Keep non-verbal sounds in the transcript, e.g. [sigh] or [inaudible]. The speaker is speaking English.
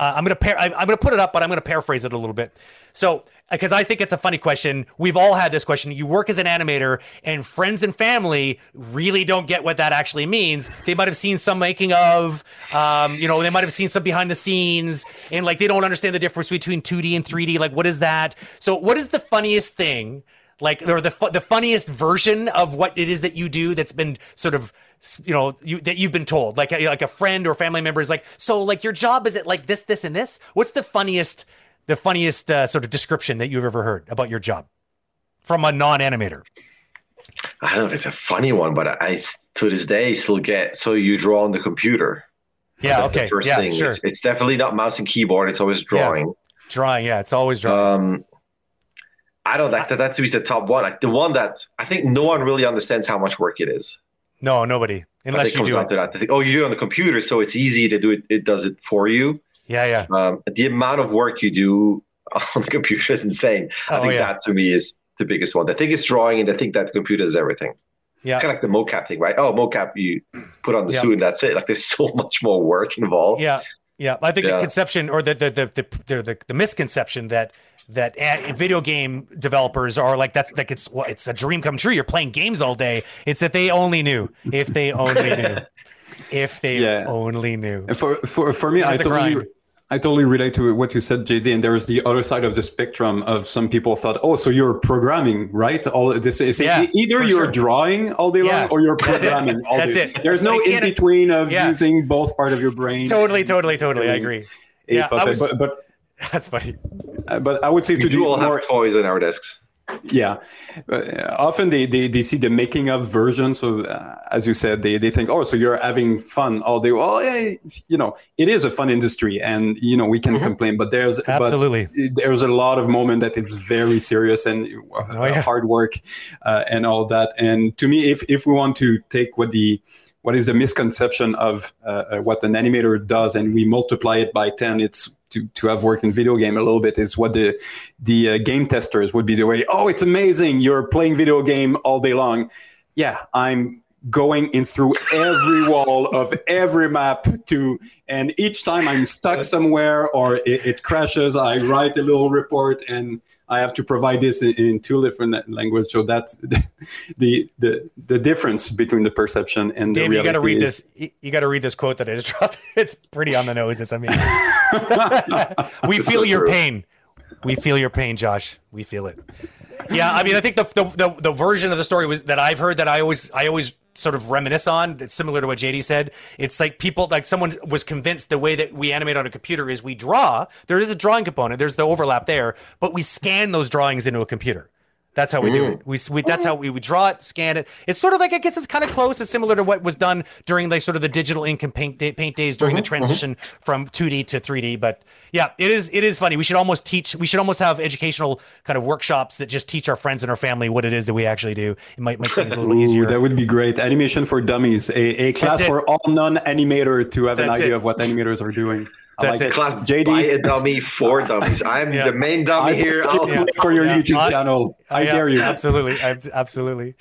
Uh, I'm gonna par- I, I'm gonna put it up, but I'm gonna paraphrase it a little bit. So because I think it's a funny question. We've all had this question. You work as an animator, and friends and family really don't get what that actually means. They might have seen some making of, um, you know, they might have seen some behind the scenes, and like they don't understand the difference between 2D and 3D. Like, what is that? So, what is the funniest thing? Like, or the the funniest version of what it is that you do that's been sort of you know you that you've been told like like a friend or family member is like so like your job is it like this this and this what's the funniest the funniest uh, sort of description that you've ever heard about your job from a non-animator? I don't know if it's a funny one, but I to this day still get so you draw on the computer. Yeah, That's okay. first yeah, thing. Sure. It's, it's, definitely not mouse and keyboard. It's always drawing. Yeah. Drawing, yeah, it's always drawing. Um, I don't like that that's the top one. Like the one that I think no one really understands how much work it is. No, nobody. Unless you do it. That. They think, oh, you do it on the computer, so it's easy to do it. It does it for you. Yeah, yeah. Um, the amount of work you do [laughs] on the computer is insane. I oh, think yeah. that to me is the biggest one. They think it's drawing, and they think that the computer is everything. Yeah, it's kind of like the mocap thing, right? Oh, mocap, you put on the yeah. suit, and that's it. Like there's [laughs] so much more work involved. Yeah, yeah. I think yeah. the conception or the the the the, the, the misconception that that eh, video game developers are like that's like it's well, it's a dream come true. You're playing games all day. It's that they only knew if they only knew [laughs] if they yeah. only knew. And for for for me, I totally I totally relate to what you said, JD. And there's the other side of the spectrum of some people thought, oh, so you're programming, right? All this is yeah, either you're sure. drawing all day yeah. long or you're programming That's all That's day. It. There's no in between of yeah. using both part of your brain. Totally, totally, totally. I agree. Yeah, I was, but, but [laughs] that's funny. Uh, but I would say we to do all more, have toys in our desks yeah uh, often they, they they see the making of version so uh, as you said they, they think oh so you're having fun all day well hey, you know it is a fun industry and you know we can mm-hmm. complain but there's absolutely but there's a lot of moment that it's very serious and uh, oh, yeah. hard work uh, and all that and to me if if we want to take what the what is the misconception of what an animator does and we multiply it by 10 it's to, to have worked in video game a little bit is what the the uh, game testers would be doing. oh it's amazing you're playing video game all day long yeah i'm going in through every wall of every map to and each time i'm stuck somewhere or it, it crashes i write a little report and I have to provide this in, in two different languages. So that's the, [laughs] the, the the difference between the perception and Dave, the reality. You got to read is, this. You got to read this quote that I just dropped. [laughs] It's pretty on the nose. As I [laughs] [laughs] we feel your true. pain. We feel your pain, Josh. We feel it. Yeah, I mean, I think the, the the the version of the story was that I've heard that I always I always sort of reminisce on. that's similar to what JD said. It's like people, like someone was convinced the way that we animate on a computer is we draw. There is a drawing component. There's the overlap there, but we scan those drawings into a computer. That's how we do it. We, we that's how we, we draw it, scan it. It's sort of like I guess it's kind of close. It's similar to what was done during like sort of the digital ink and paint, day, paint days during mm-hmm, the transition mm-hmm. from 2D to 3D. But yeah, it is it is funny. We should almost teach. We should almost have educational kind of workshops that just teach our friends and our family what it is that we actually do. It might make things a little [laughs] easier. that would be great. Animation for dummies, a, a class for all non-animator to have that's an idea it. of what animators are are that's like it. Class JD, buy a dummy for [laughs] dummies. I'm yeah. the main dummy I here. I'll yeah. [laughs] for your. YouTube channel. I, I dare you. Absolutely, absolutely.